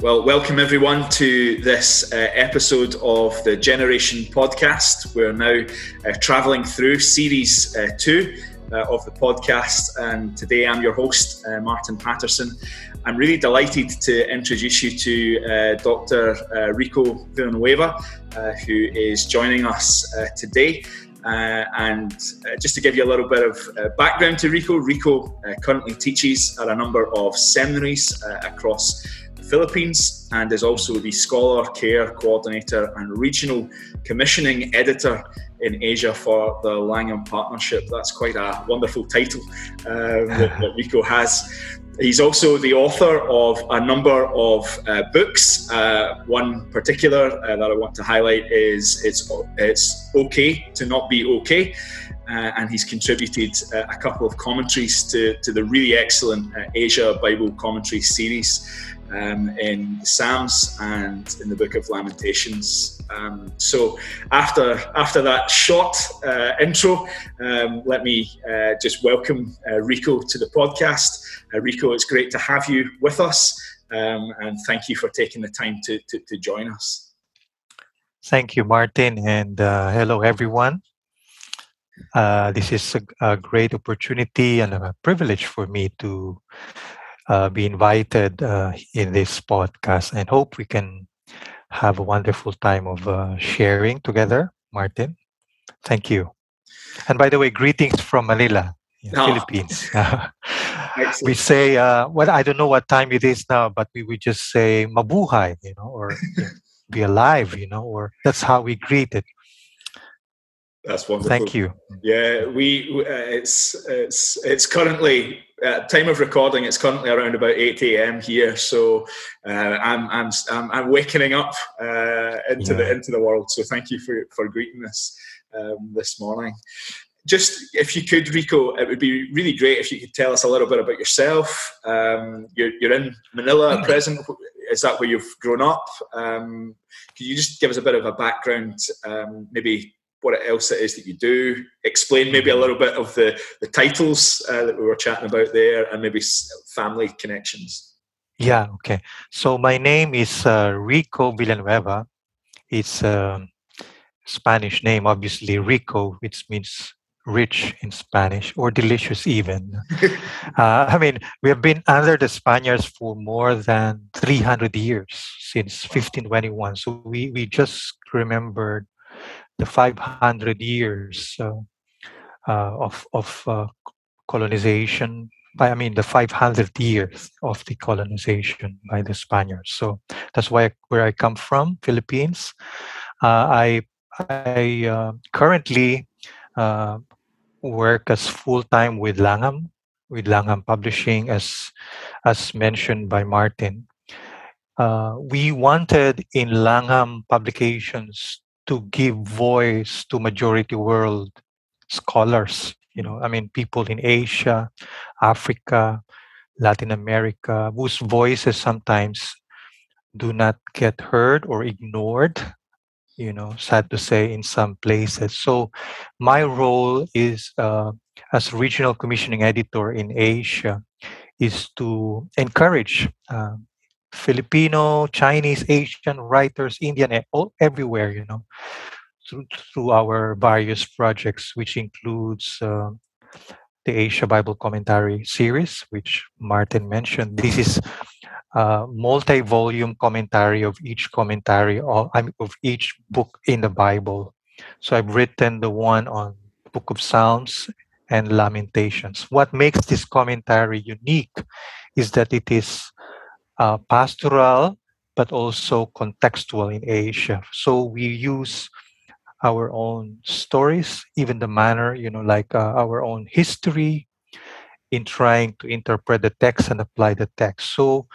Well, welcome everyone to this uh, episode of the Generation podcast. We're now uh, traveling through series uh, two uh, of the podcast, and today I'm your host, uh, Martin Patterson. I'm really delighted to introduce you to uh, Dr. Rico Villanueva, who is joining us today. Uh, and uh, just to give you a little bit of uh, background to Rico, Rico currently teaches at a number of seminaries across Philippines and is also the Scholar Care Coordinator and Regional Commissioning Editor in Asia for the Langham Partnership. That's quite a wonderful title um, that, that, Rico has. He's also the author of a number of uh, books. Uh, one particular uh, that I want to highlight is It's, it's Okay to Not Be Okay. Uh, and he's contributed uh, a couple of commentaries to, to the really excellent uh, Asia Bible Commentary series um, in Psalms and in the Book of Lamentations. Um, so, after after that short uh, intro, um, let me uh, just welcome uh, Rico to the podcast. Uh, Rico, it's great to have you with us, um, and thank you for taking the time to, to, to join us. Thank you, Martin, and uh, hello, everyone. Uh, this is a, a, great opportunity and a privilege for me to uh, be invited uh, in this podcast and hope we can have a wonderful time of uh, sharing together. Martin, thank you. And by the way, greetings from Manila, oh. Philippines. we say, uh, well, I don't know what time it is now, but we would just say mabuhay, you know, or be alive, you know, or that's how we greet it. That's wonderful. Thank you. Yeah, we uh, it's it's it's currently at time of recording. It's currently around about eight a.m. here, so uh, I'm, I'm I'm I'm waking up uh, into yeah. the into the world. So thank you for for greeting us um, this morning. Just if you could, Rico, it would be really great if you could tell us a little bit about yourself. Um, you're, you're in Manila at present. Is that where you've grown up? Um, could you just give us a bit of a background, um, maybe what else it is that you do. Explain maybe a little bit of the, the titles uh, that we were chatting about there and maybe family connections. Yeah, okay. So my name is uh, Rico Villanueva. It's a Spanish name, obviously, Rico, which means rich in Spanish or delicious even. uh, I mean, we have been under the Spaniards for more than 300 years since 1521. So we, we just remembered the 500 years uh, uh, of of uh, colonization by I mean the 500 years of the colonization by the Spaniards. So that's why where I come from, Philippines. Uh, I I uh, currently uh, work as full time with Langham, with Langham Publishing, as as mentioned by Martin. we wanted in Langham Publications to give voice to majority world scholars you know i mean people in asia africa latin america whose voices sometimes do not get heard or ignored you know sad to say in some places. So my role is uh, as regional commissioning editor in asia is to encourage uh, Filipino, Chinese, Asian writers, Indian, all everywhere, you know, through, through our various projects, which includes uh, the Asia Bible Commentary series, which Martin mentioned. This is a multi-volume commentary of each commentary of, of each book in the Bible. So I've written the one on Book of Psalms and Lamentations. What makes this commentary unique is that it is uh, pastoral, but also contextual in Asia. So we use our own stories, even the manner, you know, like uh, our own history in trying to interpret the text and apply the text. So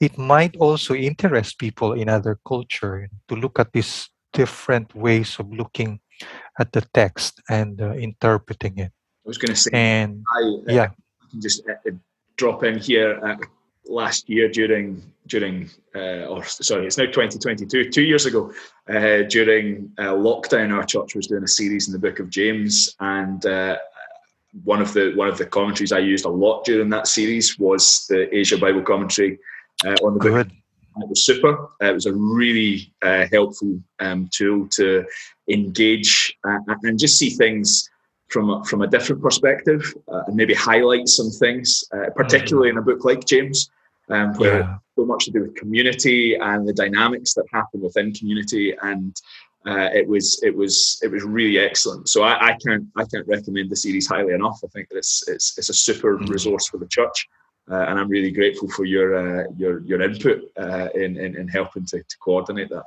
it might also interest people in other culture to look at these different ways of looking at the text and uh, interpreting it. I was going to say, and I, uh, yeah, I can just uh, drop in here. Last year during during uh, or sorry it's now 2022 two years ago uh, during uh, lockdown our church was doing a series in the book of james and uh, one of the one of the commentaries i used a lot during that series was the asia bible commentary uh, on the book It was super. Uh, it was a really uh, helpful um, tool to engage uh, and just see things from a, from a different perspective uh, and maybe highlight some things, uh, particularly in a book like James, um, where yeah. so much to do with community and the dynamics that happen within community and uh, it was it was it was really excellent. So I, I, can't I can't recommend the series highly enough. I think that it's it's it's a super mm-hmm. resource for the church, uh, and I'm really grateful for your uh, your your input uh, in, in, in helping to, to coordinate that.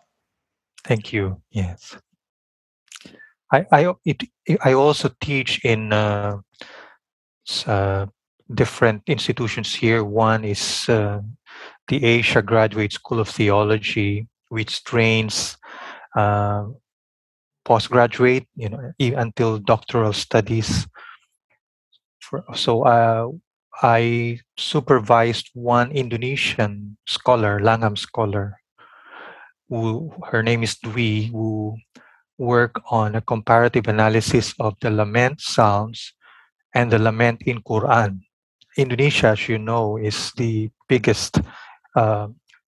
Thank you. Yes, I I it, I also teach in uh, uh, different institutions here. One is the Asia Graduate School of Theology, which trains uh, postgraduate, you know, until doctoral studies. For, so uh, I supervised one Indonesian scholar, Langham scholar, who her name is Dwi, who work on a comparative analysis of the lament psalms and the lament in Quran. Indonesia, as you know, is the biggest uh,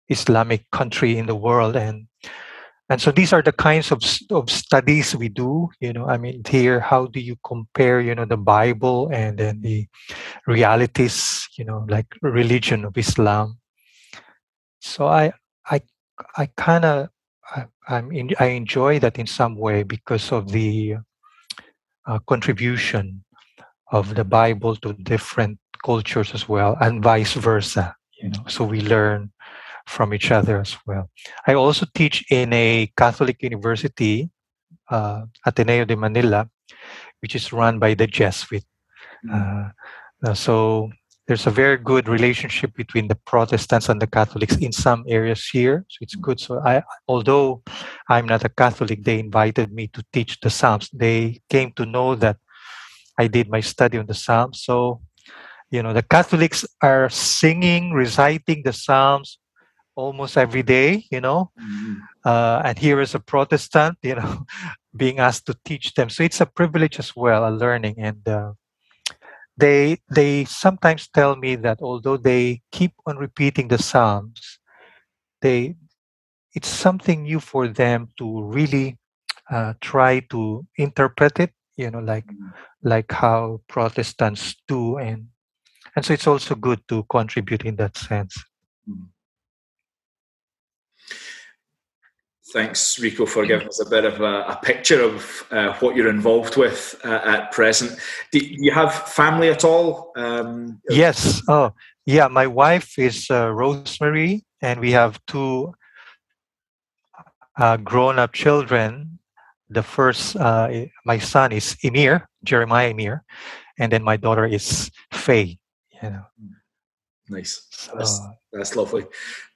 Islamic country in the world, and and so these are the kinds of, of studies we do you know i mean here how do you compare you know the bible and then the realities you know like religion of islam so i i i kind of in, I enjoy that in some way because of the uh, contribution of the Bible to different cultures as well, and vice versa. You know, so we learn from each other as well. I also teach in a Catholic university, uh, Ateneo de Manila, which is run by the Jesuit. Mm. Uh, so there's a very good relationship between the Protestants and the Catholics in some areas here. So it's good. So I, although I'm not a Catholic, they invited me to teach the Psalms. They came to know that I did my study on the Psalms. So you know the catholics are singing reciting the psalms almost every day, you know. Mm-hmm. Uh, and here is a Protestant, you know, being asked to teach them. So it's a privilege as well, a learning. And uh, they they sometimes tell me that although they keep on repeating the Psalms, they it's something new for them to really uh, try to interpret it. You know, like mm-hmm. like how Protestants do, and and so it's also good to contribute in that sense. Mm-hmm. Thanks, Rico, for giving us a bit of a, a picture of uh, what you're involved with uh, at present. Do you have family at all? Um, yes. Oh, yeah. My wife is uh, Rosemary, and we have two uh, grown-up children. The first, uh, my son is Emir, Jeremiah Emir, and then my daughter is Faye. You know. Nice. That's, that's lovely.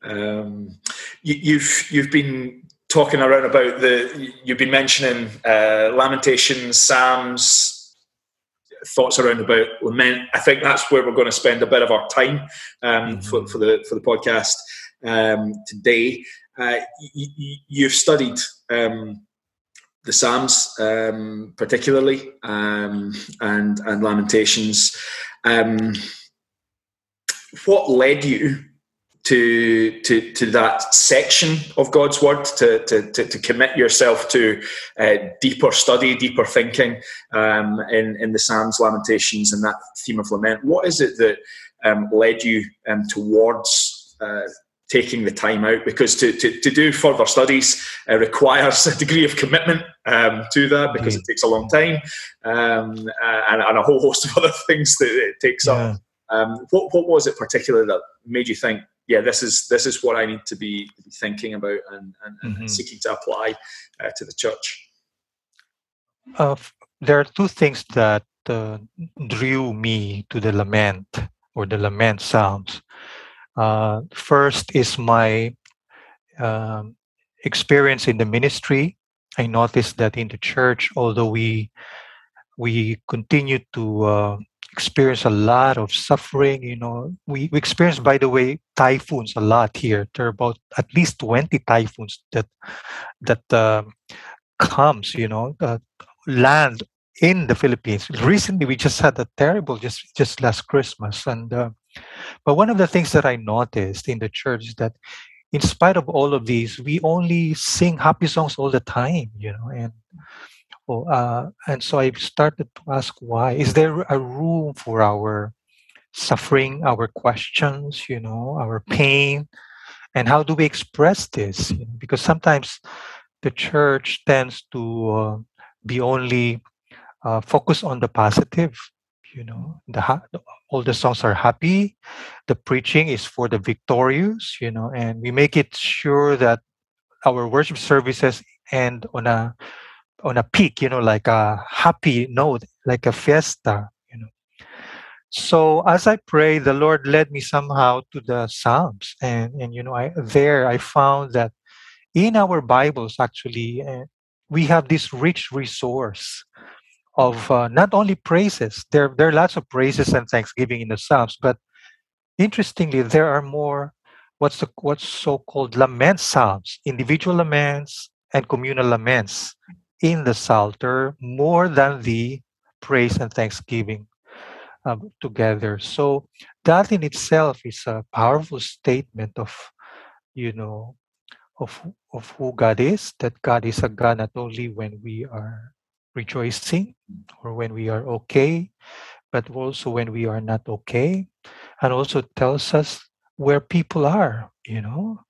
Um, you, you've you've been talking around about the you've been mentioning uh, lamentations psalms thoughts around about lament. I think that's where we're going to spend a bit of our time um, mm-hmm. for, for, the for the podcast um, today. Uh, y- you've studied um, the psalms um, particularly um, and and lamentations. Um, what led you to to to that section of God's word to to to, to commit yourself to uh, deeper study, deeper thinking um, in in the Psalms, Lamentations, and that theme of lament. What is it that um, led you um, towards uh, taking the time out? Because to to, to do further studies uh, requires a degree of commitment um, to that because mm. it takes a long time um, and, and, a whole host of other things that it takes yeah. up. Um, what what was it particularly that made you think? Yeah, this is this is what I need to be, thinking about and, and, mm-hmm. seeking to apply uh, to the church. Uh, there are two things that uh, drew me to the lament or the lament psalms. Uh, first is my um, experience in the ministry. I noticed that in the church, although we we continue to uh, experience a lot of suffering. You know, we, we experience, by the way, typhoons a lot here. There are about at least 20 typhoons that that uh, comes, you know, uh, land in the Philippines. Recently, we just had a terrible, just just last Christmas. And uh, but one of the things that I noticed in the church is that in spite of all of these, we only sing happy songs all the time, you know, and oh, uh, and so I started to ask why. Is there a room for our suffering, our questions, you know, our pain, and how do we express this? Because sometimes the church tends to uh, be only uh, focused on the positive, you know the ha- all the songs are happy the preaching is for the victorious you know and we make it sure that our worship services end on a on a peak you know like a happy note like a fiesta you know. So as i pray the lord led me somehow to the psalms and and you know i there i found that in our bibles actually uh, we have this rich resource of uh, not only praises there there are lots of praises and thanksgiving in the psalms but interestingly there are more what's the what's so-called lament psalms individual laments and communal laments in the psalter more than the praise and thanksgiving um, together. So that in itself is a powerful statement of you know of of who god is that god is a god not only when we are rejoicing or when we are okay, but also when we are not okay, and also tells us where people are, you know,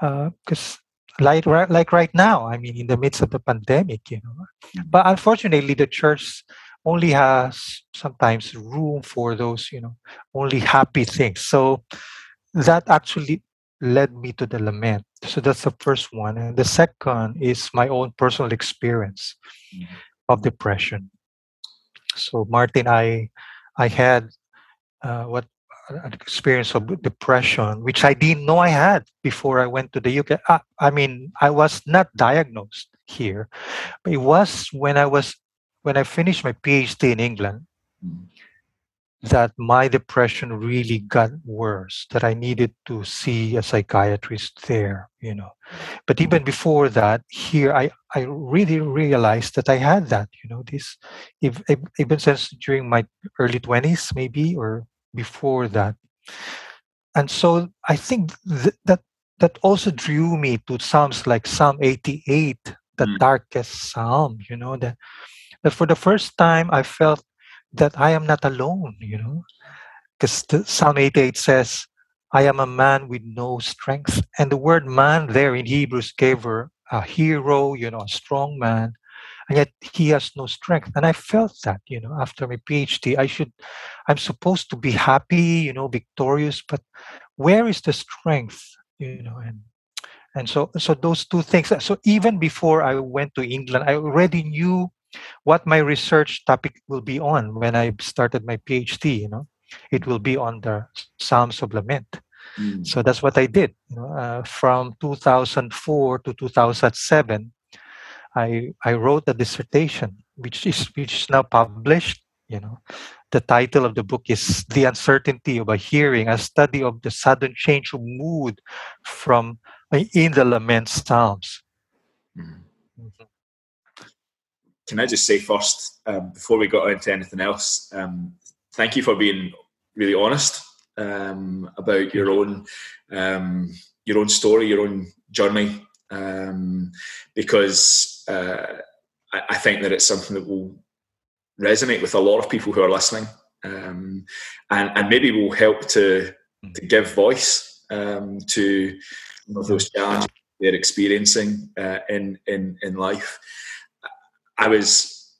because uh, like right, like right now, I mean, in the midst of the pandemic, you know, but unfortunately, the church only has sometimes room for those, you know, only happy things. So that actually led me to the lament. So that's the first one. And the second is my own personal experience. Mm-hmm of depression. So Martin, I I had uh, what an experience of depression, which I didn't know I had before I went to the UK. I, I mean, I was not diagnosed here, but it was when I was when I finished my PhD in England. That my depression really got worse that i needed to see a psychiatrist there you know but even before that here i i really realized that i had that you know this even since during my early 20s maybe or before that and so i think th- that that also drew me to psalms like psalm 88 the mm. darkest psalm you know that that for the first time i felt that I am not alone, you know. Because Psalm 88 says, I am a man with no strength. And the word man there in Hebrews geber a hero, you know, a strong man, and yet he has no strength. And I felt that, you know, after my PhD, I should, I'm supposed to be happy, you know, victorious, but where is the strength, you know, and and so so those two things. So even before I went to England, I already knew what my research topic will be on when I started my PhD. You know, it will be on the Psalms of Lament. Mm. So that's what I did. You know, uh, from 2004 to 2007, I I wrote a dissertation, which is which is now published. You know, the title of the book is "The Uncertainty of a Hearing: A Study of the Sudden Change of Mood from uh, in the Lament Psalms." Mm. Mm-hmm can I just say first, um, before we got into anything else, um, thank you for being really honest um, about your own um, your own story, your own journey, um, because uh, I, I, think that it's something that will resonate with a lot of people who are listening, um, and, and maybe will help to to give voice to those challenges they're experiencing uh, in in in life. I was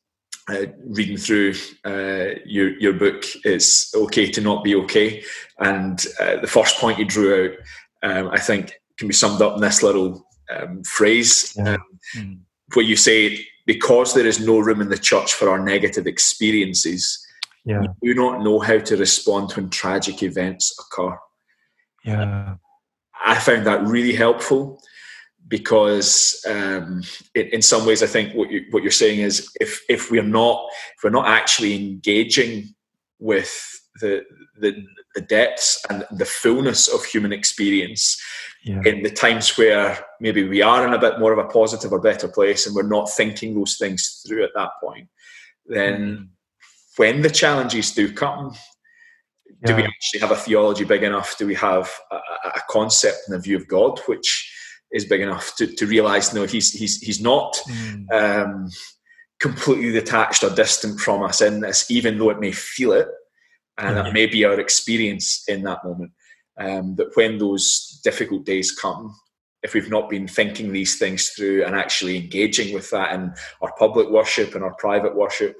uh, reading through uh, your your book. It's okay to not be okay, and uh, the first point you drew out, um, I think, can be summed up in this little um, phrase, yeah. um, mm. where you say, "Because there is no room in the church for our negative experiences." Yeah. We do not know how to respond when tragic events occur. Yeah. I found that really helpful because um, in, in, some ways, I think what you what you're saying is if if we're not if we're not actually engaging with the the, the depths and the fullness of human experience yeah. in the times where maybe we are in a bit more of a positive or better place and we're not thinking those things through at that point, then mm. when the challenges do come, do we actually have a theology big enough? Do we have a, a, concept and a view of God which is big enough to, to realize no, he's he's he's not mm. um, completely detached or distant from us in this, even though it may feel it, and mm. that may be our experience in that moment. Um, that when those difficult days come, if we've not been thinking these things through and actually engaging with that in our public worship and our private worship,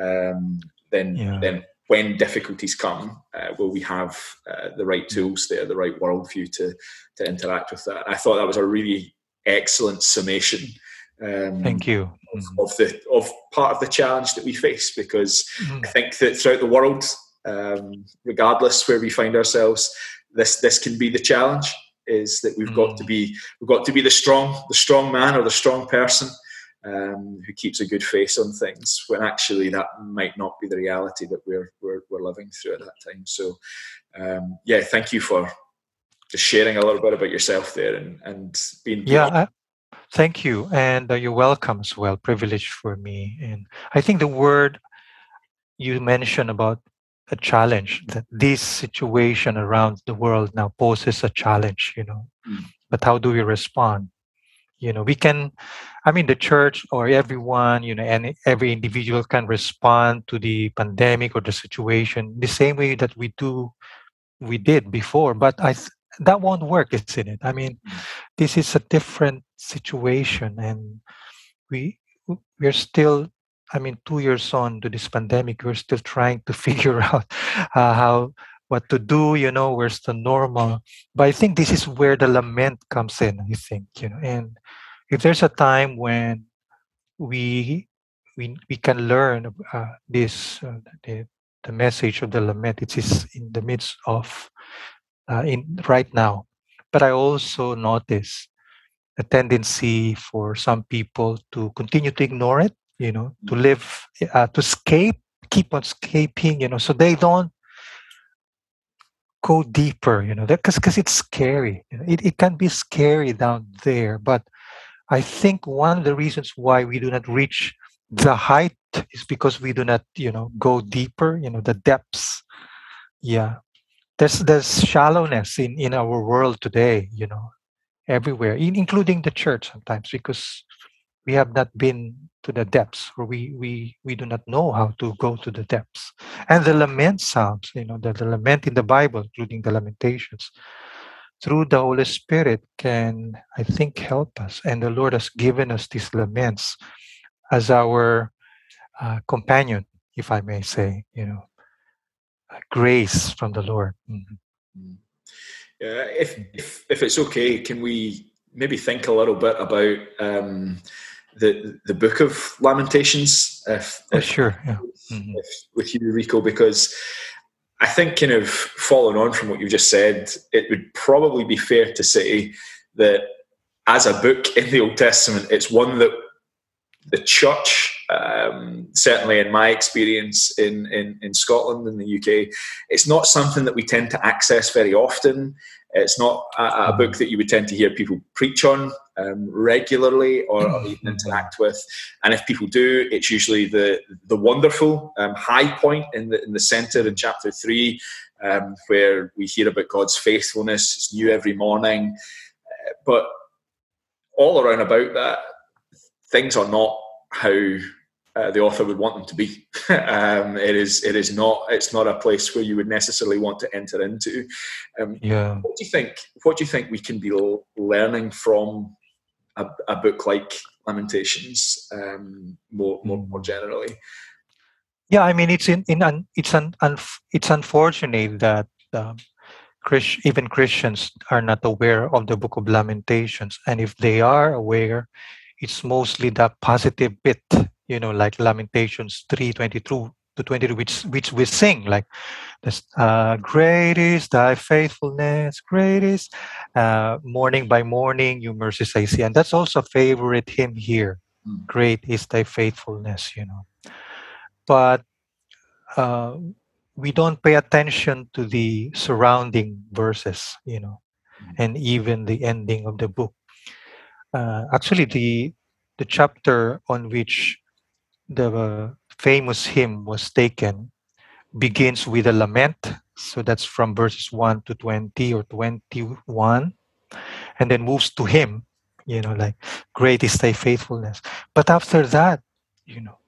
um, then yeah. then when difficulties come, uh, will we have uh, the right tools there, the right worldview to to interact with that? I thought that was a really excellent summation. Um, Thank you. Of, the of part of the challenge that we face, because mm. I think that throughout the world, um, regardless where we find ourselves, this this can be the challenge. Is that we've mm. got to be we've got to be the strong the strong man or the strong person um, who keeps a good face on things when actually that might not be the reality that we're we're, we're living through at that time. So, um, yeah, thank you for just sharing a little bit about yourself there and and being yeah. I, thank you, and uh, you're welcome as well. Privilege for me, and I think the word you mentioned about a challenge that this situation around the world now poses a challenge you know. Mm. but how do we respond? You know we can i mean the church or everyone you know and every individual can respond to the pandemic or the situation the same way that we do we did before but i that won't work isn't it? I mean this is a different situation and we we're still i mean two years on to this pandemic we're still trying to figure out uh, how what to do you know where's the normal. But i think this is where the lament comes in i think you know and if there's a time when we we we can learn uh, this uh, the, the message of the lament it is in the midst of uh, in right now. But i also notice a tendency for some people to continue to ignore it you know to live uh, to escape keep on escaping you know so they don't go deeper you know because because it's scary. It, it can be scary down there but i think one of the reasons why we do not reach the height is because we do not you know go deeper you know the depths. Yeah. There's there's shallowness in in our world today you know everywhere in, including the church sometimes because we have not been to the depths or we we we do not know how to go to the depths and the lament psalms you know the, the lament in the bible including the lamentations through the holy spirit can i think help us and the lord has given us these laments as our uh, companion if i may say you know grace from the lord mm-hmm. mm. yeah if, if if it's okay can we maybe think a little bit about um, the the book of Lamentations. If, oh, if, sure, yeah. mm-hmm. if, with you, Rico, because I think, kind of following on from what you just said, it would probably be fair to say that as a book in the Old Testament, it's one that the church, um, certainly in my experience in, in, in Scotland and the UK, it's not something that we tend to access very often. It's not a, a book that you would tend to hear people preach on um, regularly or, or, even interact with. And if people do, it's usually the the wonderful um, high point in the in the centre in chapter three, um, where we hear about God's faithfulness. It's new every morning, uh, but all around about that, things are not how uh, the author would want them to be. um, it is it is not it's not a place where you would necessarily want to enter into. Um, yeah. What do you think? What do you think we can be learning from a, a book like Lamentations um, more, more more mm. generally? Yeah, I mean it's in in un, it's un, un, it's unfortunate that. Um, Christ, even Christians are not aware of the book of Lamentations, and if they are aware, it's mostly the positive bit you know, like Lamentations 3 22 to 22, which which we sing like this uh, great is thy faithfulness, great is uh, morning by morning, your mercies I see. And that's also a favorite hymn here. Mm. Great is thy faithfulness, you know. But uh, we don't pay attention to the surrounding verses, you know, mm. and even the ending of the book. Uh, actually, the the chapter on which the famous hymn was taken begins with a lament So that's from verses 1 to 20 or 21. And then moves to hymn, you know, like, great is thy faithfulness. But after that, you know,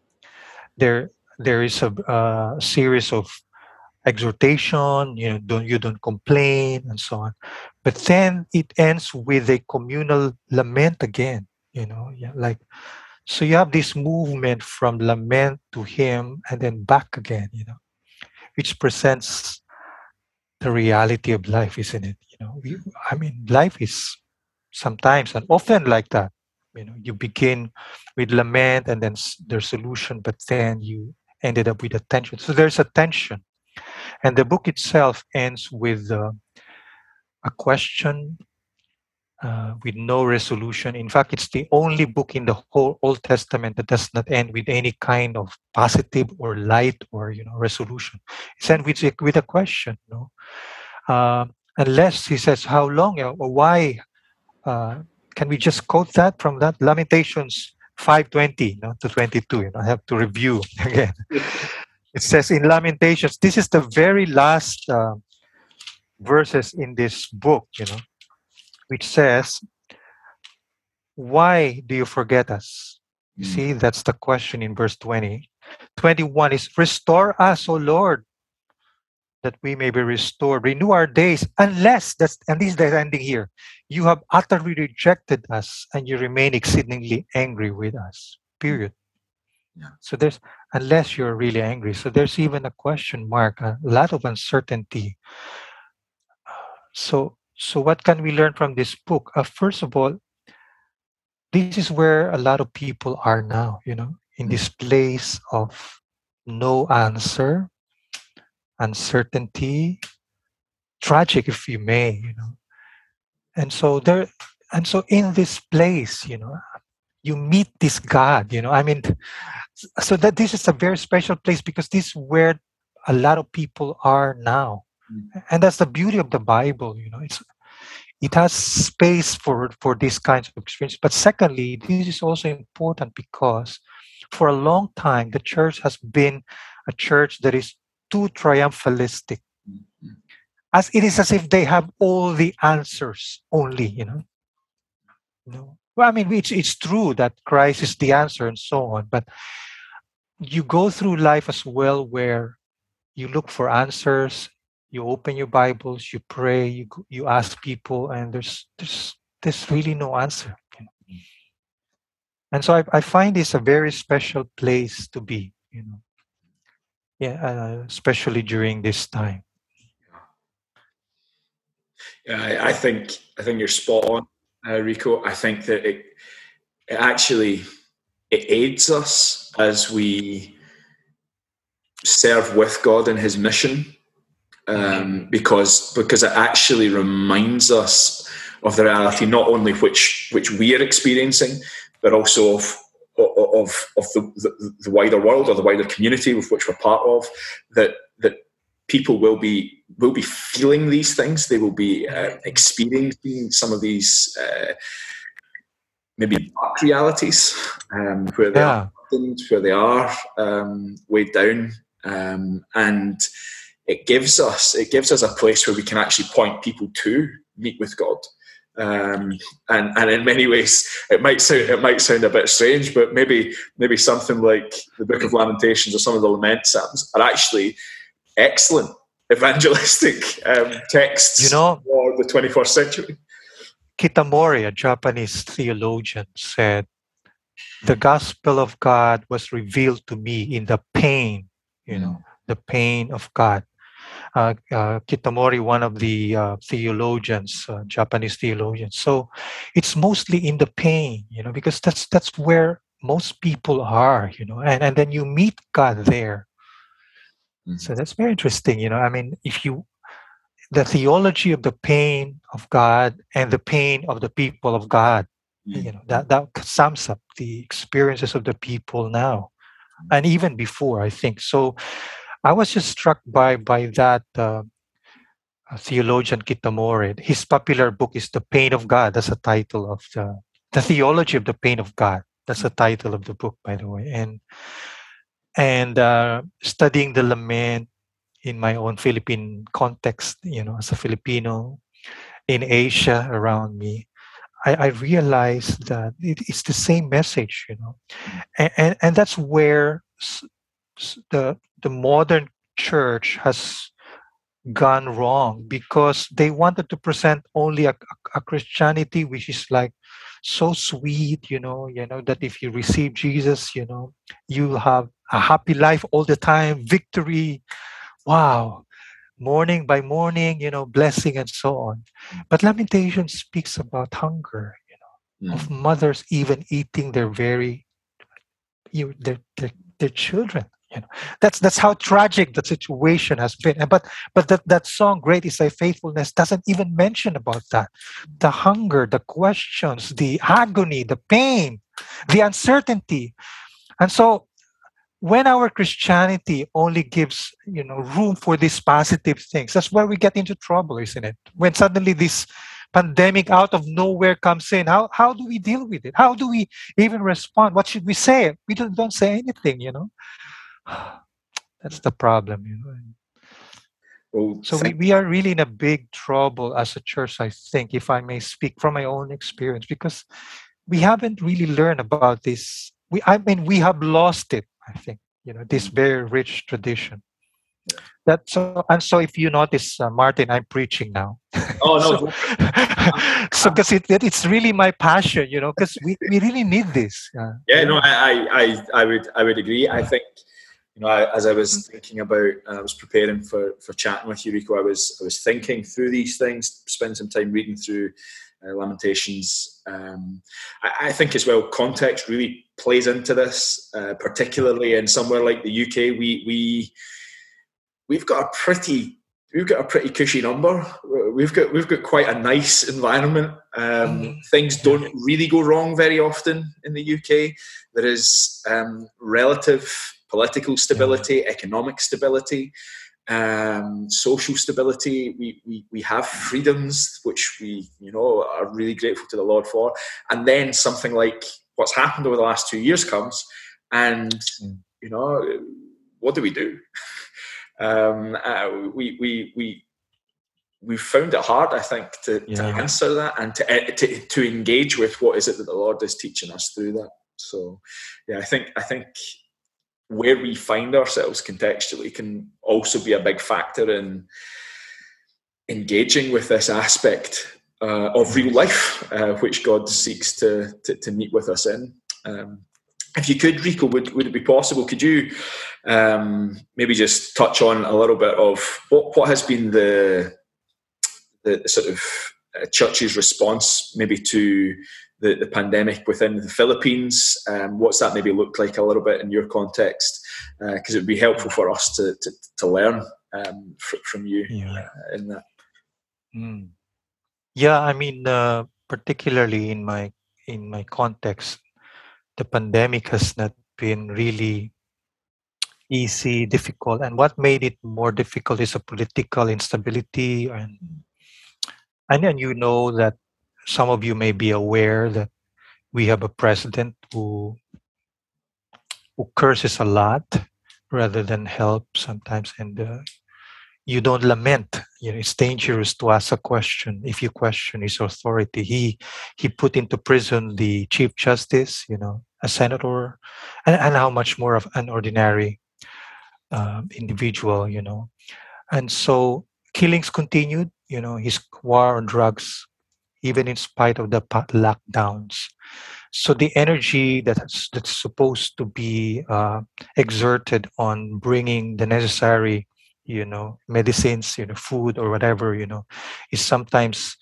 there there is a, a series of exhortation, you know, don't you don't complain and so on. But then it ends with a communal lament again, you know, yeah, like so you have this movement from lament to hymn and then back again, you know, which presents the reality of life, isn't it? You know, we, I mean, life is sometimes and often like that. You know, you begin with lament and then there's solution, but then you ended up with a tension. So there's a tension, and the book itself ends with uh, a question uh, with no resolution. In fact, it's the only book in the whole Old Testament that does not end with any kind of positive or light or you know resolution. It's end with with a question. You know? uh, unless he says how long or why. Uh, can we just quote that from that Lamentations 520 you know, to 22? You know, I have to review again. it says in Lamentations, this is the very last uh, verses in this book. You know which says, Why do you forget us? You mm. see, that's the question in verse 20. 21 is, Restore us, O Lord, that we may be restored. Renew our days, unless, that's, and this is the ending here, you have utterly rejected us and you remain exceedingly angry with us. Period. Yeah. So there's, unless you're really angry. So there's even a question mark, a lot of uncertainty. So so, what can we learn from this book? Uh, first of all, this is where a lot of people are now, you know, in this place of no answer, uncertainty, tragic, if you may, you know. And so, there, and so in this place, you know, you meet this God, you know. I mean, so that this is a very special place because this is where a lot of people are now. And that's the beauty of the bible you know it's it has space for for these kinds of experiences. But secondly this is also important because for a long time the church has been a church that is too triumphalistic. Mm-hmm. as it is as if they have all the answers only you know? No. Well i mean it's, it's true that christ is the answer and so on but you go through life as well where you look for answers you open your bibles you pray you you ask people and there's there's there's really no answer you know? and so I, I find this a very special place to be you know? Yeah uh, especially during this time. Yeah I, I, think i think you're spot on uh, rico. I think that it, it actually it aids us as we serve with god in his mission um, because because it actually reminds us of the reality not only which which we are experiencing, but also of of of the, the, the wider world or the wider community with which we're part of. That that people will be will be feeling these things. They will be uh, experiencing some of these uh, maybe dark realities um, where they yeah. are where they are um, weighed down um, and it gives us it gives us a place where we can actually point people to meet with God. Um, and and in many ways, it might sound it might sound a bit strange, but maybe maybe something like the Book of Lamentations or some of the lament psalms are actually excellent evangelistic um, texts you know, for the 21st century. Kitamori, a Japanese theologian, said, "The gospel of God was revealed to me in the pain, you know, the pain of God." Uh, uh, Kitamori, one of the uh, theologians, uh, Japanese theologians. So it's mostly in the pain, you know, because that's that's where most people are, you know, and, and then you meet God there. Mm-hmm. So that's very interesting, you know. I mean, if you the theology of the pain of God and the pain of the people of God, mm-hmm. you know, that that sums up the experiences of the people now, and even before, I think. So I was just struck by by that uh, theologian Kitamori. His popular book is "The Pain of God." That's the title of the the theology of the pain of God. That's the title of the book, by the way. And and uh, studying the lament, in my own Philippine context, you know, as a Filipino in Asia around me, I, I realized that it, it's the same message, you know, and, and, and that's where the the modern church has gone wrong because they wanted to present only a, a, Christianity which is like so sweet, you know, you know that if you receive Jesus, you know, you'll have a happy life all the time, victory. Wow. Morning by morning, you know, blessing and so on. But Lamentation speaks about hunger, you know, mm. of mothers even eating their very you their, their their children you know, that's that's how tragic the situation has been. And but but that, that song, Great is Thy Faithfulness, doesn't even mention about that. The hunger, the questions, the agony, the pain, the uncertainty. And so when our Christianity only gives, you know, room for these positive things, that's where we get into trouble, isn't it? When suddenly this pandemic out of nowhere comes in, how how do we deal with it? How do we even respond? What should we say? We don't, don't say anything, you know. That's the problem, you know. Well, so we, we are really in a big trouble as a church, I think, if I may speak from my own experience, because we haven't really learned about this. We I mean we have lost it, I think, you know, this very rich tradition. That so and so if you notice, uh, Martin, I'm preaching now. Oh no! so because it, it, it's really my passion, you know, because we, we really need this. Uh, yeah, no, I, I I would I would agree. I think you know, I, as I was mm-hmm. thinking about, I was preparing for for chatting with you, Rico. I was I was thinking through these things, spend some time reading through uh, Lamentations. Um, I, I, think as well, context really plays into this, uh, particularly in somewhere like the UK. We we we've got a pretty we've got a pretty cushy number. We've got we've got quite a nice environment. Um, mm-hmm. Things don't really go wrong very often in the UK. There is um, relative political stability, economic stability, um, social stability. We, we, we have freedoms, which we, you know, are really grateful to the Lord for. And then something like what's happened over the last two years comes, and, mm. you know, what do we do? um, uh, we, we, we, we've found it hard, I think, to, yeah. to answer that and to, eh, to, to engage with what is it that the Lord is teaching us through that. So, yeah, I think I think where we find ourselves contextually can also be a big factor in engaging with this aspect uh, of real life, uh, which God seeks to, to, to, meet with us in. Um, if you could, Rico, would, would it be possible? Could you um, maybe just touch on a little bit of what, what has been the, the sort of uh, church's response maybe to the, the pandemic within the Philippines. Um, what's that maybe looked like a little bit in your context? Because uh, it would be helpful for us to, to, to learn um, fr- from you yeah. uh, in that. Mm. Yeah, I mean, uh, particularly in my in my context, the pandemic has not been really easy, difficult, and what made it more difficult is a political instability and and then you know that some of you may be aware that we have a president who who curses a lot rather than help sometimes. And uh, you don't lament. You know it's dangerous to ask a question if you question his authority. He he put into prison the chief justice you know a senator and, and how much more of an ordinary um, individual you know. And so killings continued you know his war on drugs even in spite of the lockdowns. So the energy that's that's supposed to be uh, exerted on bringing the necessary, you know, medicines, you know, food or whatever, you know, is sometimes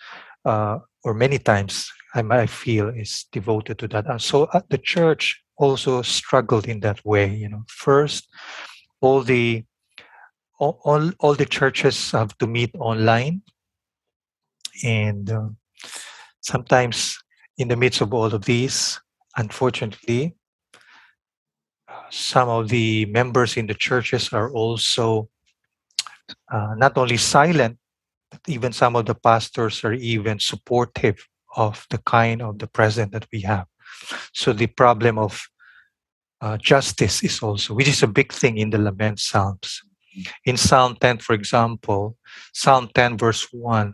uh, or many times I, feel is devoted to that. And so uh, the church also struggled in that way. You know, first all the all, all, all the churches have to meet online and uh, sometimes in the midst of all of these, unfortunately, some of the members in the churches are also uh, not only silent, but even some of the pastors are even supportive of the kind of the president that we have. So the problem of uh, justice is also, which is a big thing in the lament psalms. in Psalm 10, for example, Psalm 10, verse 1,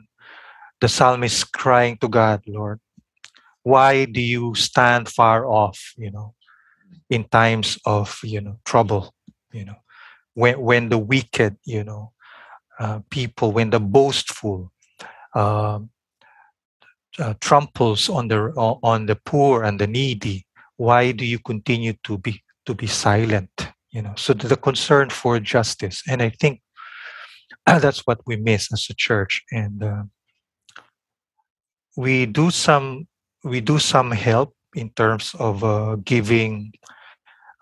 the psalmist crying to God, Lord, why do you stand far off, you know, in times of, you know, trouble, you know, when, when the wicked, you know, uh, people, when the boastful uh, uh, tramples on the on the poor and the needy, why do you continue to be to be silent? You know, so the concern for justice, and I think that's what we miss as a church, and uh, we do some we do some help in terms of uh, giving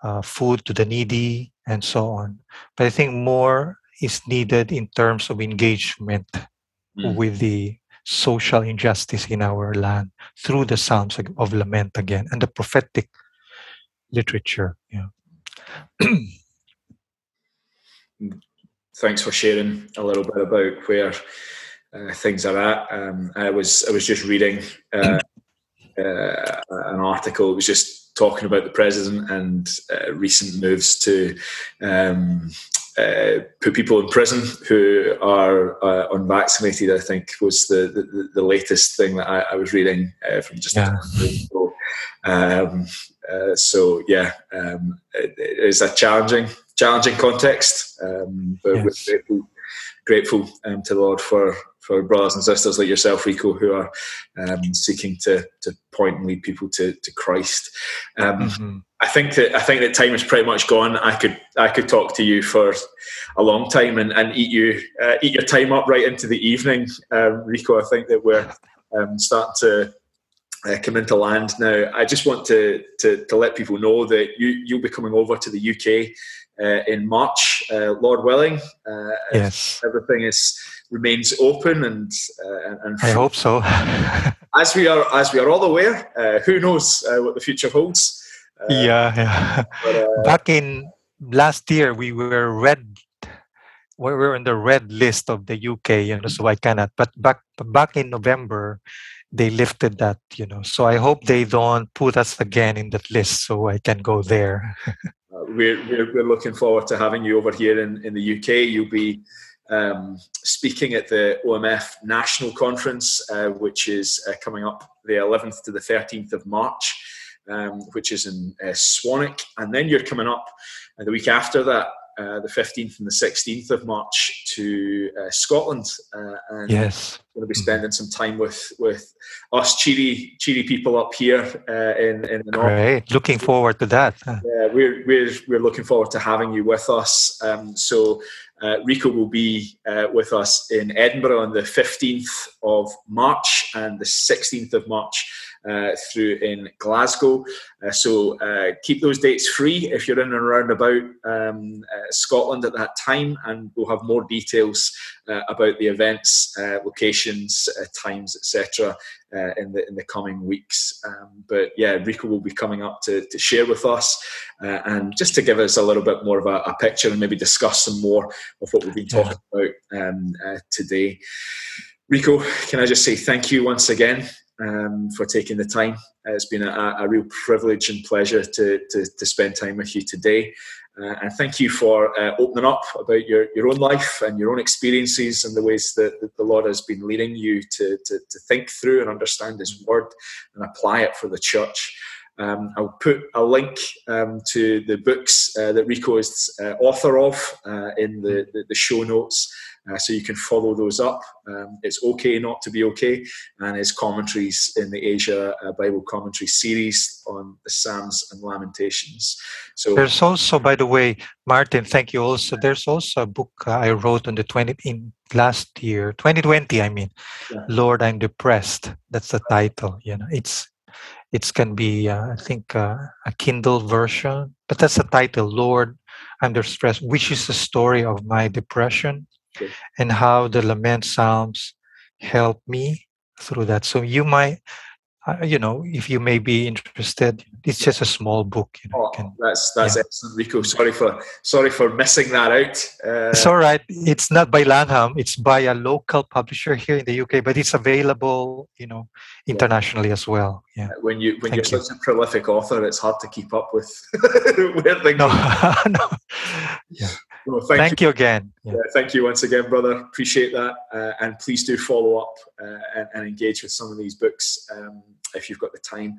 uh, food to the needy and so on. But I think more is needed in terms of engagement mm. with the social injustice in our land through the Psalms of Lament again and the prophetic literature. Yeah. Thanks for sharing a little bit about where uh, things like that. Um, I was I was just reading uh, uh, an article. It was just talking about the president and uh, recent moves to um, uh, put people in prison who are uh, unvaccinated. I think was the, the, the latest thing that I, I was reading uh, from just yeah. Um, uh, so yeah, um, it, it is a challenging challenging context, um, but yes. we're grateful, grateful um, to the Lord for for brothers and sisters like yourself, Rico, who are um, seeking to to point and lead people to to Christ. Um, mm-hmm. I think that I think that time is pretty much gone. I could I could talk to you for a long time and, and eat you uh, eat your time up right into the evening, um, Rico. I think that we're um, starting to uh, come into land now. I just want to, to, to let people know that you you'll be coming over to the UK uh, in March, uh, Lord willing. Uh, yes, everything is remains open and uh, and I hope so. as we are as we are all aware, uh, who knows uh, what the future holds? Uh, yeah, yeah. But, uh, Back in last year, we were red. We were in the red list of the UK, you know, so I cannot. But back back in November, they lifted that, you know. So I hope they don't put us again in that list, so I can go there. Uh, we're, we're, we're looking forward to having you over here in, in the UK. You'll be um, speaking at the OMF National Conference, uh, which is uh, coming up the 11th to the 13th of March, um, which is in uh, Swanwick. And then you're coming up uh, the week after that, uh, the 15th and the 16th of March, to uh, Scotland. and yes. Going to be spending some time with with us cheery cheery people up here in in the north. Great, looking forward to that. Yeah, we're we're we're looking forward to having you with us. Um, so uh, Rico will be uh, with us in Edinburgh on the 15th of March and the 16th of March uh, through in Glasgow. Uh, so uh, keep those dates free if you're in and around about um, uh, Scotland at that time, and we'll have more details about the events, locations, times, etc. Uh, in the in the coming weeks. Um, but yeah, Rico will be coming up to, to share with us uh, and just to give us a little bit more of a, a, picture and maybe discuss some more of what we've been talking about um, uh, today. Rico, can I just say thank you once again um, for taking the time. it's been a, a, real privilege and pleasure to, to, to spend time with you today. Uh, and thank you for uh, opening up about your, your own life and your own experiences and the ways that, that the Lord has been leading you to, to, to, think through and understand His Word and apply it for the church. Um, I'll put a link um, to the books uh, that Rico is uh, author of uh, in the, the, the, show notes. Uh, so you can follow those up. Um, it's okay not to be okay, and his commentaries in the Asia uh, Bible commentary series on the Psalms and Lamentations. So there's also, by the way, Martin, thank you. Also, there's also a book uh, I wrote on the twenty in last year, 2020. I mean, yeah. Lord, I'm depressed. That's the title. You know, it's it can be uh, i think uh, a kindle version but that's the title lord Under Stress, which is the story of my depression and how the lament psalms help me through that. So you might, uh, you know, if you may be interested, it's just a small book. You know, oh, can, that's that's yeah. excellent, Rico. Sorry for sorry for missing that out. Uh, it's all right. It's not by Langham. It's by a local publisher here in the UK, but it's available, you know, internationally yeah. as well. Yeah. When you when Thank you're you. such a prolific author, it's hard to keep up with where things. No, no. Yeah. Well, thank, thank you. you. again. Yeah. Yeah, thank you once again, brother. Appreciate that. Uh, and please do follow up uh, and, and, engage with some of these books um, if you've got the time.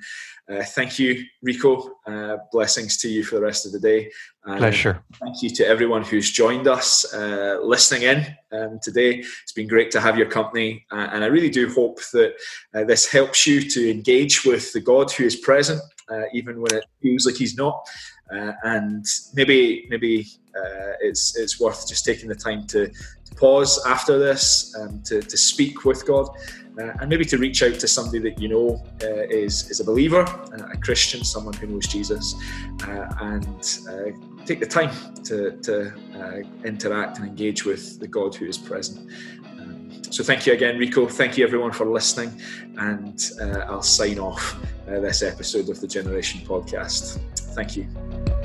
Uh, thank you, Rico. Uh, blessings to you for the rest of the day. And Pleasure. Thank you to everyone who's joined us uh, listening in um, today. It's been great to have your company. Uh, and I really do hope that this helps you to engage with the God who is present, even when it feels like He's not. Uh, and maybe maybe uh, it's it's worth just taking the time to, to pause after this um, to, to speak with God uh, and maybe to reach out to somebody that you know uh, is is a believer, uh, a Christian, someone who knows Jesus, uh, and take the time to to interact and engage with the God who is present. Um, so thank you again, Rico. Thank you everyone for listening, and I'll sign off this episode of the Generation Podcast. Thank you.